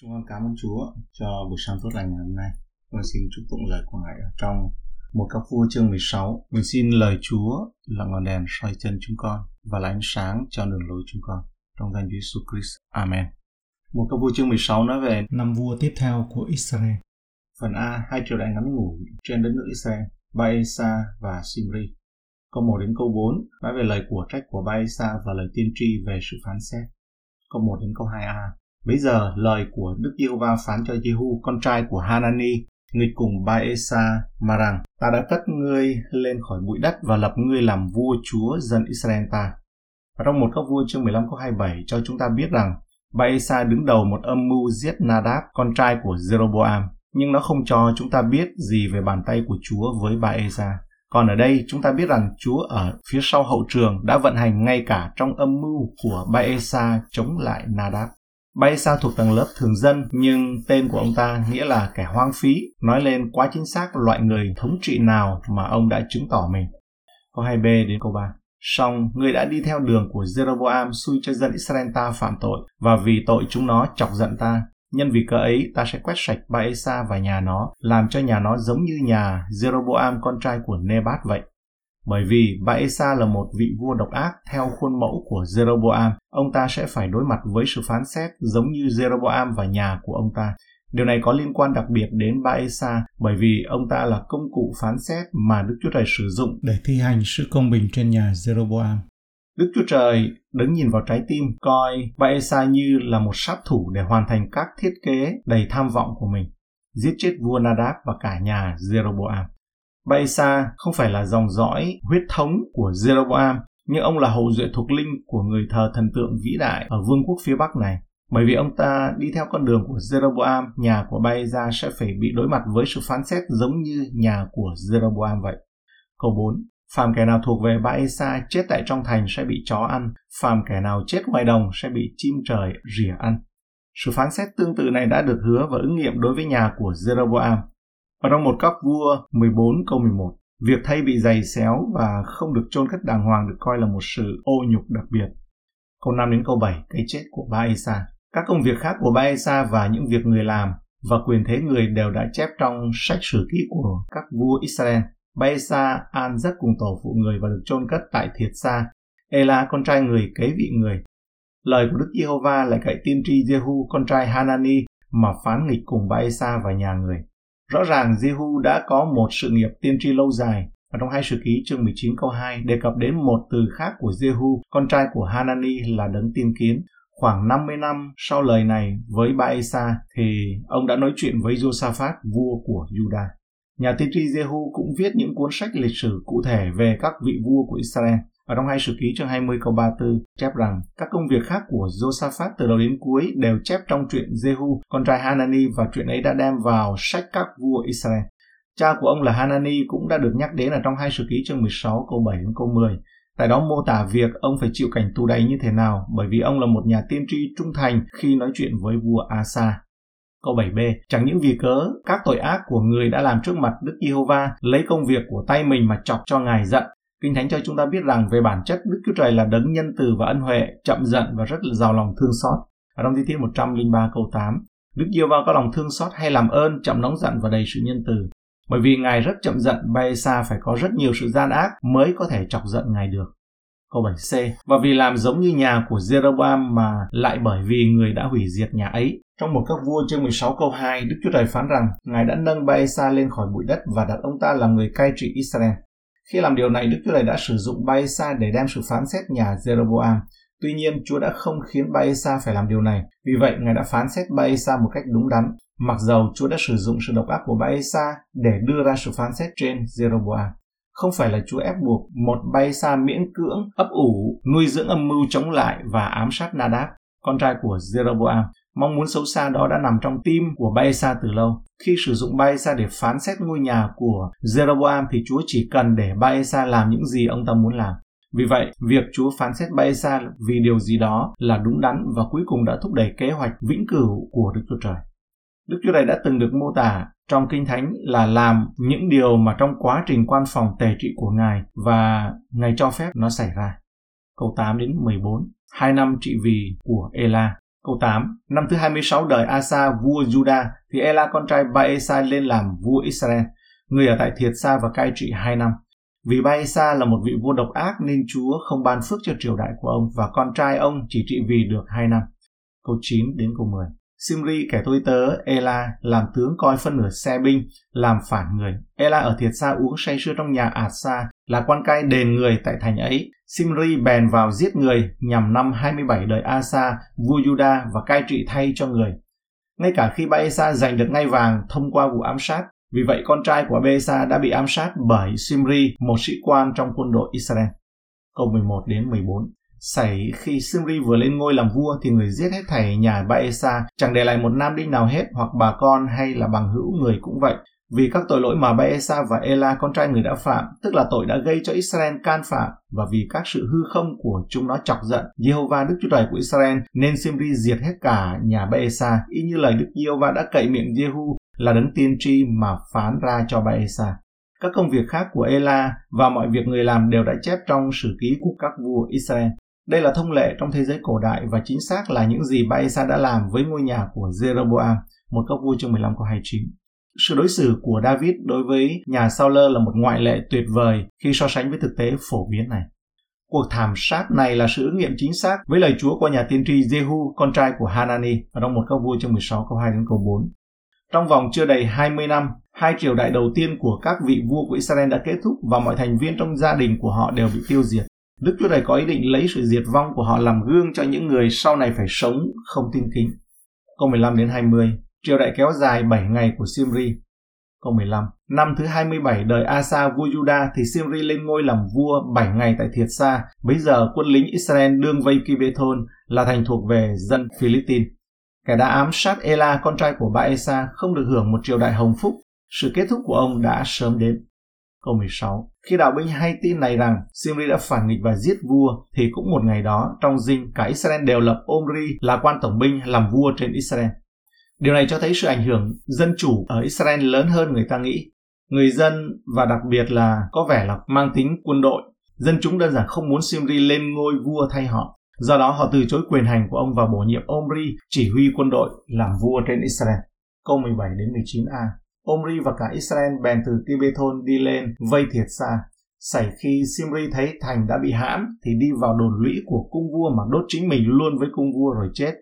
Chúng con cảm ơn Chúa cho buổi sáng tốt lành ngày hôm nay. Con xin chúc tụng lời của Ngài ở trong một các vua chương 16. Mình xin lời Chúa là ngọn đèn soi chân chúng con và là ánh sáng cho đường lối chúng con. Trong danh Chúa Jesus Christ. Amen. Một các vua chương 16 nói về năm vua tiếp theo của Israel. Phần A, hai triều đại ngắn ngủi trên đất nước Israel, Baesa và Simri. Câu 1 đến câu 4 nói về lời của trách của Baesa và lời tiên tri về sự phán xét. Câu 1 đến câu 2a Bây giờ lời của Đức Giê-hô-va phán cho Jehu, con trai của Hanani, nghịch cùng Baesa mà rằng ta đã cất ngươi lên khỏi bụi đất và lập ngươi làm vua chúa dân Israel ta. Và trong một các vua chương 15 câu 27 cho chúng ta biết rằng Baesa đứng đầu một âm mưu giết Nadab, con trai của Jeroboam, nhưng nó không cho chúng ta biết gì về bàn tay của Chúa với Baesa. Còn ở đây chúng ta biết rằng Chúa ở phía sau hậu trường đã vận hành ngay cả trong âm mưu của Baesa chống lại Nadab. Bay xa thuộc tầng lớp thường dân nhưng tên của ông ta nghĩa là kẻ hoang phí, nói lên quá chính xác loại người thống trị nào mà ông đã chứng tỏ mình. Câu 2b đến câu 3. Song, người đã đi theo đường của Jeroboam xui cho dân Israel ta phạm tội, và vì tội chúng nó chọc giận ta. Nhân vì cớ ấy, ta sẽ quét sạch Baesa và nhà nó, làm cho nhà nó giống như nhà Jeroboam con trai của Nebat vậy. Bởi vì Baesa là một vị vua độc ác theo khuôn mẫu của Jeroboam, ông ta sẽ phải đối mặt với sự phán xét giống như Jeroboam và nhà của ông ta. Điều này có liên quan đặc biệt đến Baesa bởi vì ông ta là công cụ phán xét mà Đức Chúa Trời sử dụng để thi hành sự công bình trên nhà Jeroboam. Đức Chúa Trời đứng nhìn vào trái tim, coi Baesa như là một sát thủ để hoàn thành các thiết kế đầy tham vọng của mình, giết chết vua Nadab và cả nhà Jeroboam. Baesa không phải là dòng dõi huyết thống của Jeroboam, nhưng ông là hậu duệ thuộc linh của người thờ thần tượng vĩ đại ở vương quốc phía Bắc này. Bởi vì ông ta đi theo con đường của Jeroboam, nhà của Baesa sẽ phải bị đối mặt với sự phán xét giống như nhà của Jeroboam vậy. Câu 4. Phàm kẻ nào thuộc về Baesa chết tại trong thành sẽ bị chó ăn, phàm kẻ nào chết ngoài đồng sẽ bị chim trời rỉa ăn. Sự phán xét tương tự này đã được hứa và ứng nghiệm đối với nhà của Jeroboam. Ở trong một các vua 14 câu 11, việc thay bị giày xéo và không được chôn cất đàng hoàng được coi là một sự ô nhục đặc biệt. Câu 5 đến câu 7, cái chết của Baesa. Các công việc khác của Baesa và những việc người làm và quyền thế người đều đã chép trong sách sử ký của các vua Israel. Baesa an giấc cùng tổ phụ người và được chôn cất tại Thiệt Sa. Ela con trai người kế vị người. Lời của Đức Giê-hô-va lại cậy tiên tri Jehu con trai Hanani mà phán nghịch cùng Baesa và nhà người. Rõ ràng Jehu đã có một sự nghiệp tiên tri lâu dài. và trong hai sử ký chương 19 câu 2 đề cập đến một từ khác của Jehu, con trai của Hanani là đấng tiên kiến. Khoảng 50 năm sau lời này với Baesa thì ông đã nói chuyện với Josaphat, vua của Judah. Nhà tiên tri Jehu cũng viết những cuốn sách lịch sử cụ thể về các vị vua của Israel. Ở trong hai sử ký chương 20 câu 34 chép rằng các công việc khác của Josaphat từ đầu đến cuối đều chép trong truyện Jehu, con trai Hanani và truyện ấy đã đem vào sách các vua Israel. Cha của ông là Hanani cũng đã được nhắc đến ở trong hai sử ký chương 16 câu 7 đến câu 10. Tại đó mô tả việc ông phải chịu cảnh tù đầy như thế nào bởi vì ông là một nhà tiên tri trung thành khi nói chuyện với vua Asa. Câu 7b, chẳng những vì cớ các tội ác của người đã làm trước mặt Đức Giê-hô-va lấy công việc của tay mình mà chọc cho Ngài giận, Kinh Thánh cho chúng ta biết rằng về bản chất Đức Chúa Trời là đấng nhân từ và ân huệ, chậm giận và rất là giàu lòng thương xót. Ở trong Thi Thiên 103 câu 8, Đức Yêu va có lòng thương xót hay làm ơn, chậm nóng giận và đầy sự nhân từ. Bởi vì Ngài rất chậm giận, Baesa phải có rất nhiều sự gian ác mới có thể chọc giận Ngài được. Câu 7c Và vì làm giống như nhà của Jeroboam mà lại bởi vì người đã hủy diệt nhà ấy. Trong một các vua chương 16 câu 2, Đức Chúa Trời phán rằng Ngài đã nâng Baesa lên khỏi bụi đất và đặt ông ta làm người cai trị Israel. Khi làm điều này, Đức Chúa Trời đã sử dụng Baesa để đem sự phán xét nhà Jeroboam. Tuy nhiên, Chúa đã không khiến Baesa phải làm điều này. Vì vậy, Ngài đã phán xét Baesa một cách đúng đắn. Mặc dầu Chúa đã sử dụng sự độc ác của Baesa để đưa ra sự phán xét trên Jeroboam. Không phải là Chúa ép buộc một Baesa miễn cưỡng, ấp ủ, nuôi dưỡng âm mưu chống lại và ám sát Nadab, con trai của Jeroboam, Mong muốn xấu xa đó đã nằm trong tim của Baesa từ lâu. Khi sử dụng Baesa để phán xét ngôi nhà của Jeroboam thì Chúa chỉ cần để Baesa làm những gì ông ta muốn làm. Vì vậy, việc Chúa phán xét Baesa vì điều gì đó là đúng đắn và cuối cùng đã thúc đẩy kế hoạch vĩnh cửu của Đức Chúa Trời. Đức Chúa Trời đã từng được mô tả trong Kinh Thánh là làm những điều mà trong quá trình quan phòng tề trị của Ngài và Ngài cho phép nó xảy ra. Câu 8 đến 14 Hai năm trị vì của Ela Câu 8. Năm thứ 26 đời Asa, vua Juda, thì Ela con trai Baesa lên làm vua Israel. Người ở tại Thiệt Sa và cai trị 2 năm. Vì Baesa là một vị vua độc ác nên Chúa không ban phước cho triều đại của ông và con trai ông chỉ trị vì được 2 năm. Câu 9 đến câu 10. Simri kẻ tôi tớ Ela làm tướng coi phân nửa xe binh, làm phản người. Ela ở thiệt xa uống say sưa trong nhà Asa, là quan cai đền người tại thành ấy. Simri bèn vào giết người nhằm năm 27 đời Asa, vua Juda và cai trị thay cho người. Ngay cả khi Baesa giành được ngai vàng thông qua vụ ám sát, vì vậy con trai của Baesa đã bị ám sát bởi Simri, một sĩ quan trong quân đội Israel. Câu 11 đến 14 Xảy khi Simri vừa lên ngôi làm vua thì người giết hết thảy nhà Baesa, chẳng để lại một nam đinh nào hết hoặc bà con hay là bằng hữu người cũng vậy. Vì các tội lỗi mà Baesa và Ela con trai người đã phạm, tức là tội đã gây cho Israel can phạm và vì các sự hư không của chúng nó chọc giận Jehovah Đức Chúa Trời của Israel nên Simri diệt hết cả nhà Baesa y như lời Đức Jehovah đã cậy miệng Jehu là đấng tiên tri mà phán ra cho Baesa. Các công việc khác của Ela và mọi việc người làm đều đã chép trong sử ký của các vua Israel. Đây là thông lệ trong thế giới cổ đại và chính xác là những gì Baesa đã làm với ngôi nhà của Jeroboam, một các vua chương 15 câu 29. Sự đối xử của David đối với nhà Saul là một ngoại lệ tuyệt vời khi so sánh với thực tế phổ biến này. Cuộc thảm sát này là sự ứng nghiệm chính xác với lời Chúa qua nhà tiên tri Jehu, con trai của Hanani, ở trong một các vua chương 16 câu 2 đến câu 4. Trong vòng chưa đầy 20 năm, hai triều đại đầu tiên của các vị vua của Israel đã kết thúc và mọi thành viên trong gia đình của họ đều bị tiêu diệt. Đức Chúa Trời có ý định lấy sự diệt vong của họ làm gương cho những người sau này phải sống không tin kính. Câu 15 đến 20, triều đại kéo dài 7 ngày của Simri. Câu 15, năm thứ 27 đời Asa vua Juda thì Simri lên ngôi làm vua 7 ngày tại Thiệt Sa. Bây giờ quân lính Israel đương vây Kibethon là thành thuộc về dân Philippines. Kẻ đã ám sát Ela con trai của Baesa không được hưởng một triều đại hồng phúc. Sự kết thúc của ông đã sớm đến. Câu 16. Khi đạo binh hay tin này rằng Simri đã phản nghịch và giết vua, thì cũng một ngày đó, trong dinh, cả Israel đều lập Omri là quan tổng binh làm vua trên Israel. Điều này cho thấy sự ảnh hưởng dân chủ ở Israel lớn hơn người ta nghĩ. Người dân và đặc biệt là có vẻ là mang tính quân đội. Dân chúng đơn giản không muốn Simri lên ngôi vua thay họ. Do đó họ từ chối quyền hành của ông và bổ nhiệm Omri chỉ huy quân đội làm vua trên Israel. Câu 17 đến 19a. Omri và cả Israel bèn từ Tibethon đi lên vây thiệt xa. Xảy khi Simri thấy thành đã bị hãm thì đi vào đồn lũy của cung vua mà đốt chính mình luôn với cung vua rồi chết.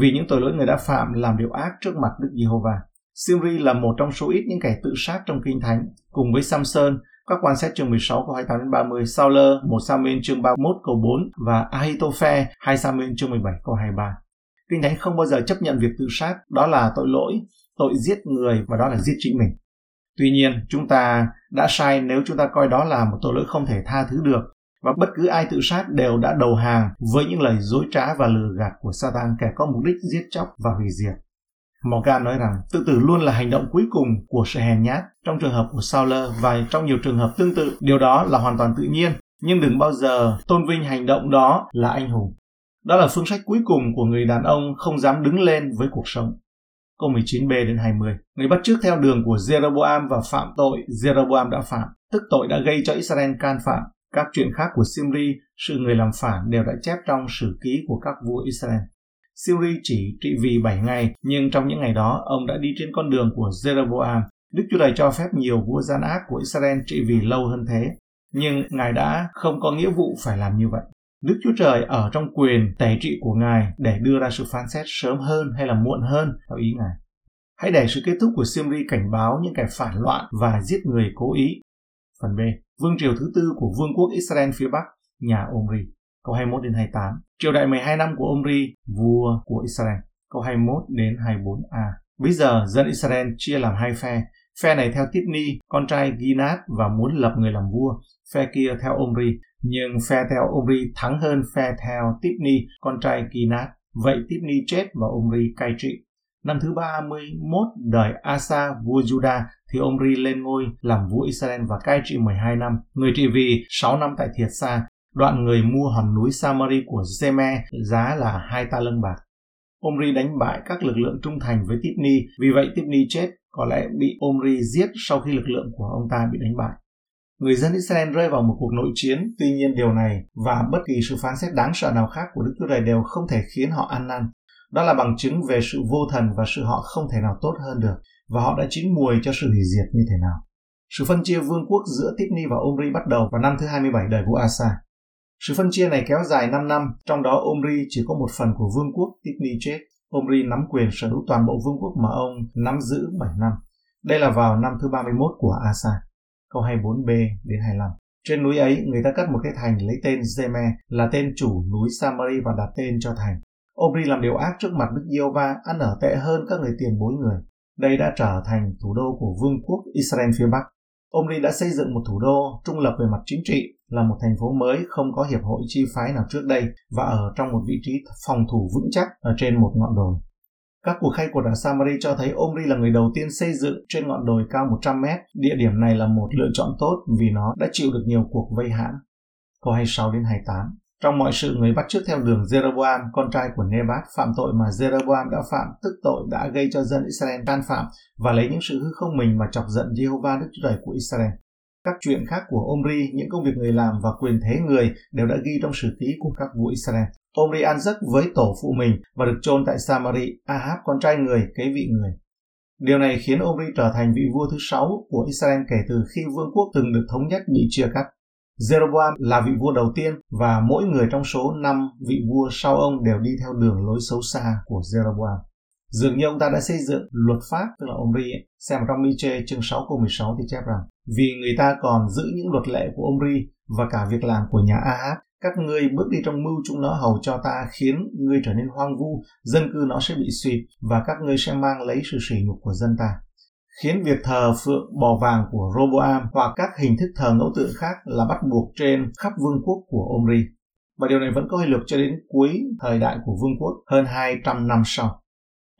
Vì những tội lỗi người đã phạm làm điều ác trước mặt Đức Giê-hô-va. Simri là một trong số ít những kẻ tự sát trong kinh thánh, cùng với Samson, các quan sát chương 16 câu 28 đến 30, Sauler 1 Samuel chương 31 câu 4 và Ahitophe 2 Samuel chương 17 câu 23. Kinh thánh không bao giờ chấp nhận việc tự sát, đó là tội lỗi, tội giết người và đó là giết chính mình. Tuy nhiên, chúng ta đã sai nếu chúng ta coi đó là một tội lỗi không thể tha thứ được và bất cứ ai tự sát đều đã đầu hàng với những lời dối trá và lừa gạt của Satan kẻ có mục đích giết chóc và hủy diệt. Morgan nói rằng tự tử luôn là hành động cuối cùng của sự hèn nhát trong trường hợp của Sauler và trong nhiều trường hợp tương tự. Điều đó là hoàn toàn tự nhiên, nhưng đừng bao giờ tôn vinh hành động đó là anh hùng. Đó là phương sách cuối cùng của người đàn ông không dám đứng lên với cuộc sống. Câu 19b đến 20. Người bắt trước theo đường của Jeroboam và phạm tội Jeroboam đã phạm, tức tội đã gây cho Israel can phạm. Các chuyện khác của Simri, sự người làm phản đều đã chép trong sử ký của các vua Israel. Simri chỉ trị vì 7 ngày, nhưng trong những ngày đó, ông đã đi trên con đường của Jeroboam. Đức Chúa Trời cho phép nhiều vua gian ác của Israel trị vì lâu hơn thế. Nhưng Ngài đã không có nghĩa vụ phải làm như vậy. Đức Chúa Trời ở trong quyền tẩy trị của Ngài để đưa ra sự phán xét sớm hơn hay là muộn hơn theo ý Ngài. Hãy để sự kết thúc của Simri cảnh báo những kẻ phản loạn và giết người cố ý. Phần B. Vương triều thứ tư của Vương quốc Israel phía Bắc, nhà Omri. Câu 21 đến 28. Triều đại 12 năm của Omri, vua của Israel. Câu 21 đến 24a. Bây giờ dân Israel chia làm hai phe. Phe này theo Tipni, con trai Ginat và muốn lập người làm vua. Phe kia theo Omri, nhưng phe theo Omri thắng hơn phe theo Tipni, con trai Kinat. Vậy Tipni chết và Omri cai trị. Năm thứ 31 đời Asa vua Juda thì Omri lên ngôi làm vua Israel và cai trị 12 năm. Người trị vì 6 năm tại Thiệt Sa. Đoạn người mua hòn núi Samari của Zeme giá là hai ta lân bạc. Omri đánh bại các lực lượng trung thành với Tipni, vì vậy Tipni chết, có lẽ bị Omri giết sau khi lực lượng của ông ta bị đánh bại. Người dân Israel rơi vào một cuộc nội chiến, tuy nhiên điều này và bất kỳ sự phán xét đáng sợ nào khác của Đức Chúa Trời đều không thể khiến họ ăn năn. Đó là bằng chứng về sự vô thần và sự họ không thể nào tốt hơn được và họ đã chín mùi cho sự hủy diệt như thế nào. Sự phân chia vương quốc giữa Tipni và Omri bắt đầu vào năm thứ 27 đời vua Asa. Sự phân chia này kéo dài 5 năm, trong đó Omri chỉ có một phần của vương quốc Tipni chết. Omri nắm quyền sở hữu toàn bộ vương quốc mà ông nắm giữ 7 năm. Đây là vào năm thứ 31 của Asa. Câu 24b đến 25. Trên núi ấy, người ta cất một cái thành lấy tên Zeme là tên chủ núi Samari và đặt tên cho thành. Omri làm điều ác trước mặt Đức Diêu Va, ăn ở tệ hơn các người tiền bối người. Đây đã trở thành thủ đô của vương quốc Israel phía Bắc. Omri đã xây dựng một thủ đô trung lập về mặt chính trị, là một thành phố mới không có hiệp hội chi phái nào trước đây và ở trong một vị trí phòng thủ vững chắc ở trên một ngọn đồi. Các cuộc khai quật ở Samari cho thấy Omri là người đầu tiên xây dựng trên ngọn đồi cao 100 mét. Địa điểm này là một lựa chọn tốt vì nó đã chịu được nhiều cuộc vây hãm. Câu 26 đến 28 trong mọi sự người bắt trước theo đường Jeroboam, con trai của Nebat, phạm tội mà Jeroboam đã phạm, tức tội đã gây cho dân Israel can phạm và lấy những sự hư không mình mà chọc giận Jehovah Đức Chúa Trời của Israel. Các chuyện khác của Omri, những công việc người làm và quyền thế người đều đã ghi trong sử ký của các vua Israel. Omri ăn giấc với tổ phụ mình và được chôn tại Samari, Ahab con trai người kế vị người. Điều này khiến Omri trở thành vị vua thứ sáu của Israel kể từ khi vương quốc từng được thống nhất bị chia cắt. Jeroboam là vị vua đầu tiên và mỗi người trong số 5 vị vua sau ông đều đi theo đường lối xấu xa của Jeroboam. Dường như ông ta đã xây dựng luật pháp, tức là Omri ấy. Xem trong Miche chương 6 câu 16 thì chép rằng Vì người ta còn giữ những luật lệ của Omri và cả việc làm của nhà Ahab, các ngươi bước đi trong mưu chúng nó hầu cho ta khiến ngươi trở nên hoang vu, dân cư nó sẽ bị suy và các ngươi sẽ mang lấy sự sỉ nhục của dân ta khiến việc thờ phượng bò vàng của Roboam hoặc các hình thức thờ ngẫu tượng khác là bắt buộc trên khắp vương quốc của Omri. Và điều này vẫn có hiệu lực cho đến cuối thời đại của vương quốc hơn 200 năm sau.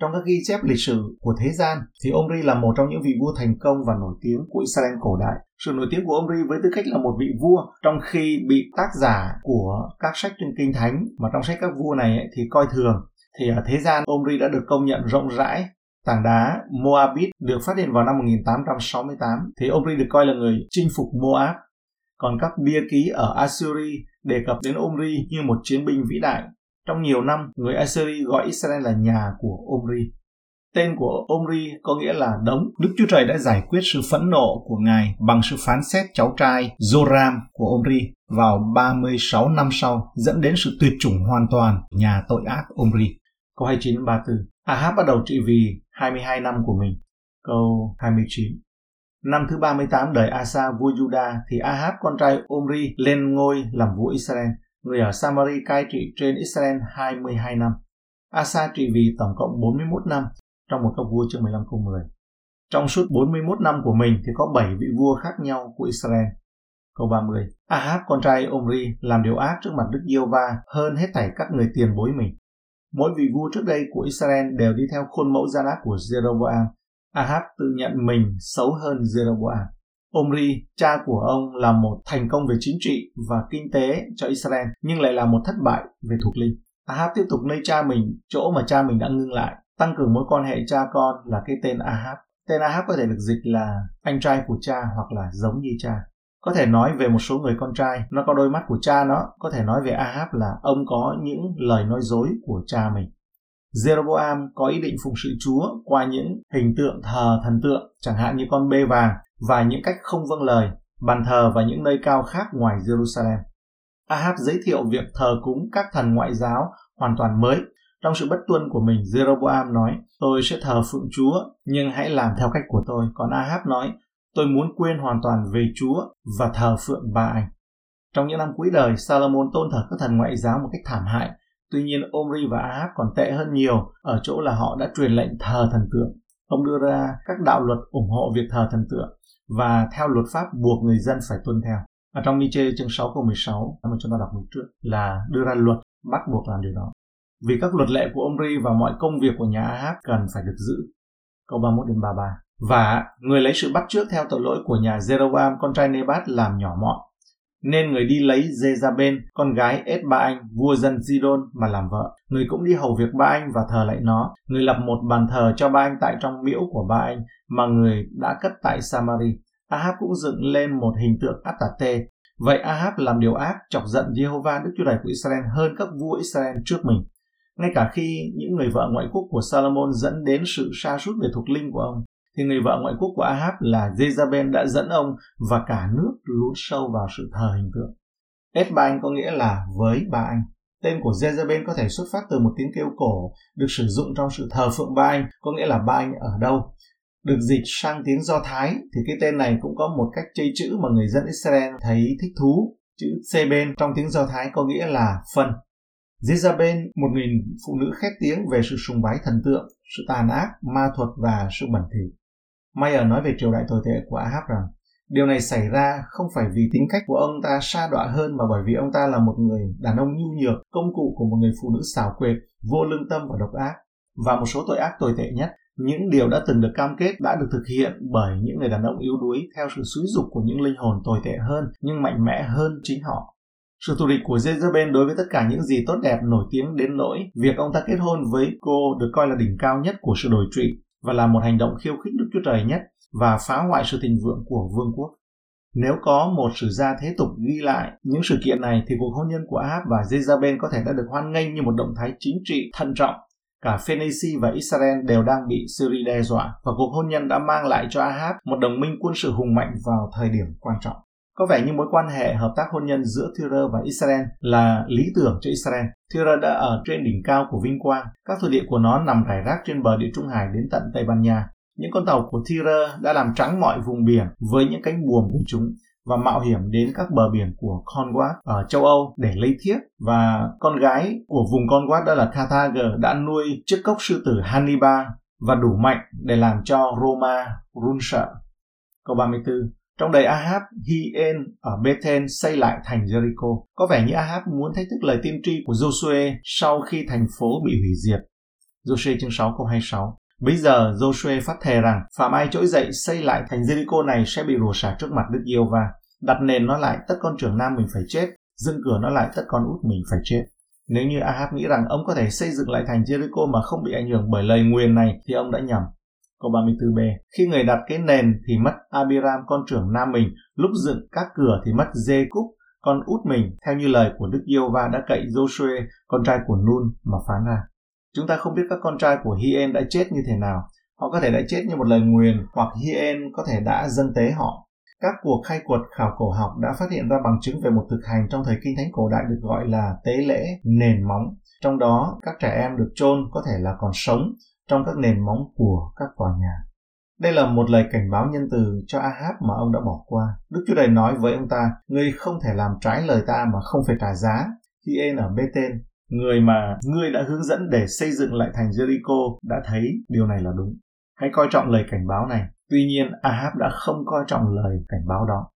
Trong các ghi chép lịch sử của thế gian thì Omri là một trong những vị vua thành công và nổi tiếng của Israel cổ đại. Sự nổi tiếng của Omri với tư cách là một vị vua trong khi bị tác giả của các sách trên kinh thánh mà trong sách các vua này ấy, thì coi thường thì ở thế gian Omri đã được công nhận rộng rãi Tảng đá Moabit được phát hiện vào năm 1868 thì Omri được coi là người chinh phục Moab. Còn các bia ký ở Assyri đề cập đến Omri như một chiến binh vĩ đại. Trong nhiều năm, người Assyri gọi Israel là nhà của Omri. Tên của Omri có nghĩa là đống. Đức Chúa Trời đã giải quyết sự phẫn nộ của Ngài bằng sự phán xét cháu trai Joram của Omri vào 36 năm sau, dẫn đến sự tuyệt chủng hoàn toàn nhà tội ác Omri. Câu 29 34 Ahab bắt đầu trị vì 22 năm của mình. Câu 29 Năm thứ 38 đời Asa vua Juda thì Ahab con trai Omri lên ngôi làm vua Israel. Người ở Samari cai trị trên Israel 22 năm. Asa trị vì tổng cộng 41 năm trong một câu vua chương 15 câu 10. Trong suốt 41 năm của mình thì có 7 vị vua khác nhau của Israel. Câu 30. Ahab, con trai Omri, làm điều ác trước mặt Đức Yêu Va hơn hết thảy các người tiền bối mình. Mỗi vị vua trước đây của Israel đều đi theo khuôn mẫu gian ác của Jeroboam. Ahab tự nhận mình xấu hơn Jeroboam. Omri, cha của ông là một thành công về chính trị và kinh tế cho Israel, nhưng lại là một thất bại về thuộc linh. Ahab tiếp tục nơi cha mình, chỗ mà cha mình đã ngưng lại, tăng cường mối quan hệ cha con là cái tên Ahab. Tên Ahab có thể được dịch là anh trai của cha hoặc là giống như cha. Có thể nói về một số người con trai, nó có đôi mắt của cha nó, có thể nói về Ahab là ông có những lời nói dối của cha mình. Jeroboam có ý định phụng sự Chúa qua những hình tượng thờ thần tượng, chẳng hạn như con bê vàng và những cách không vâng lời, bàn thờ và những nơi cao khác ngoài Jerusalem. Ahab giới thiệu việc thờ cúng các thần ngoại giáo hoàn toàn mới. Trong sự bất tuân của mình, Jeroboam nói, tôi sẽ thờ phượng Chúa, nhưng hãy làm theo cách của tôi. Còn Ahab nói, tôi muốn quên hoàn toàn về Chúa và thờ phượng bà anh. Trong những năm cuối đời, Salomon tôn thờ các thần ngoại giáo một cách thảm hại. Tuy nhiên, Omri và Ahab còn tệ hơn nhiều ở chỗ là họ đã truyền lệnh thờ thần tượng. Ông đưa ra các đạo luật ủng hộ việc thờ thần tượng và theo luật pháp buộc người dân phải tuân theo. Ở trong Nietzsche chương 6 câu 16 mà chúng ta đọc lúc trước là đưa ra luật bắt buộc làm điều đó. Vì các luật lệ của Omri và mọi công việc của nhà Ahab cần phải được giữ. Câu 31 đến 33 và người lấy sự bắt trước theo tội lỗi của nhà Jeroboam, con trai Nebat, làm nhỏ mọn. Nên người đi lấy Jezabel, con gái ết ba anh, vua dân Zidon mà làm vợ. Người cũng đi hầu việc ba anh và thờ lại nó. Người lập một bàn thờ cho ba anh tại trong miễu của ba anh mà người đã cất tại Samari. Ahab cũng dựng lên một hình tượng Atate. Vậy Ahab làm điều ác, chọc giận Jehovah Đức Chúa Trời của Israel hơn các vua Israel trước mình. Ngay cả khi những người vợ ngoại quốc của Salomon dẫn đến sự sa sút về thuộc linh của ông, thì người vợ ngoại quốc của Ahab là Jezabel đã dẫn ông và cả nước lún sâu vào sự thờ hình tượng. Esbanh có nghĩa là với ba anh. Tên của Jezabel có thể xuất phát từ một tiếng kêu cổ được sử dụng trong sự thờ phượng ba anh, có nghĩa là ba anh ở đâu. Được dịch sang tiếng Do Thái thì cái tên này cũng có một cách chơi chữ mà người dân Israel thấy thích thú. Chữ Seben trong tiếng Do Thái có nghĩa là phân. Jezabel, một người phụ nữ khét tiếng về sự sùng bái thần tượng, sự tàn ác, ma thuật và sự bẩn thỉu. Mayer nói về triều đại tồi tệ của Ahab rằng Điều này xảy ra không phải vì tính cách của ông ta sa đọa hơn mà bởi vì ông ta là một người đàn ông nhu nhược, công cụ của một người phụ nữ xảo quyệt, vô lương tâm và độc ác. Và một số tội ác tồi tệ nhất, những điều đã từng được cam kết đã được thực hiện bởi những người đàn ông yếu đuối theo sự xúi dục của những linh hồn tồi tệ hơn nhưng mạnh mẽ hơn chính họ. Sự thù địch của Jezebel đối với tất cả những gì tốt đẹp nổi tiếng đến nỗi việc ông ta kết hôn với cô được coi là đỉnh cao nhất của sự đổi trụy và là một hành động khiêu khích Đức Chúa Trời nhất và phá hoại sự thịnh vượng của vương quốc. Nếu có một sử gia thế tục ghi lại những sự kiện này thì cuộc hôn nhân của Ahab và Jezabel có thể đã được hoan nghênh như một động thái chính trị thận trọng. Cả Phoenicia và Israel đều đang bị Syria đe dọa và cuộc hôn nhân đã mang lại cho Ahab một đồng minh quân sự hùng mạnh vào thời điểm quan trọng. Có vẻ như mối quan hệ hợp tác hôn nhân giữa Thirer và Israel là lý tưởng cho Israel. Thirer đã ở trên đỉnh cao của vinh quang, các thổ địa của nó nằm rải rác trên bờ địa Trung Hải đến tận Tây Ban Nha. Những con tàu của Thirer đã làm trắng mọi vùng biển với những cánh buồm của chúng và mạo hiểm đến các bờ biển của Cornwall ở châu Âu để lấy thiếp và con gái của vùng Cornwall đó là Carthage đã nuôi chiếc cốc sư tử Hannibal và đủ mạnh để làm cho Roma run sợ. Câu 34 trong đời Ahab, Hien ở Bethel xây lại thành Jericho. Có vẻ như Ahab muốn thách thức lời tiên tri của Joshua sau khi thành phố bị hủy diệt. Joshua chương 6 câu 26 Bây giờ Joshua phát thề rằng phạm ai trỗi dậy xây lại thành Jericho này sẽ bị rủa xả trước mặt Đức Yêu và đặt nền nó lại tất con trưởng nam mình phải chết, dựng cửa nó lại tất con út mình phải chết. Nếu như Ahab nghĩ rằng ông có thể xây dựng lại thành Jericho mà không bị ảnh hưởng bởi lời nguyền này thì ông đã nhầm. Câu 34b Khi người đặt cái nền thì mất Abiram con trưởng nam mình, lúc dựng các cửa thì mất Jacob con út mình theo như lời của Đức Yêu Va đã cậy Joshua con trai của Nun mà phán ra. Chúng ta không biết các con trai của Hien đã chết như thế nào. Họ có thể đã chết như một lời nguyền hoặc Hien có thể đã dâng tế họ. Các cuộc khai quật khảo cổ học đã phát hiện ra bằng chứng về một thực hành trong thời kinh thánh cổ đại được gọi là tế lễ nền móng. Trong đó, các trẻ em được chôn có thể là còn sống trong các nền móng của các tòa nhà. Đây là một lời cảnh báo nhân từ cho Ahab mà ông đã bỏ qua. Đức Chúa Trời nói với ông ta, ngươi không thể làm trái lời ta mà không phải trả giá. Khi En ở Bethel, người mà ngươi đã hướng dẫn để xây dựng lại thành Jericho đã thấy điều này là đúng. Hãy coi trọng lời cảnh báo này. Tuy nhiên, Ahab đã không coi trọng lời cảnh báo đó.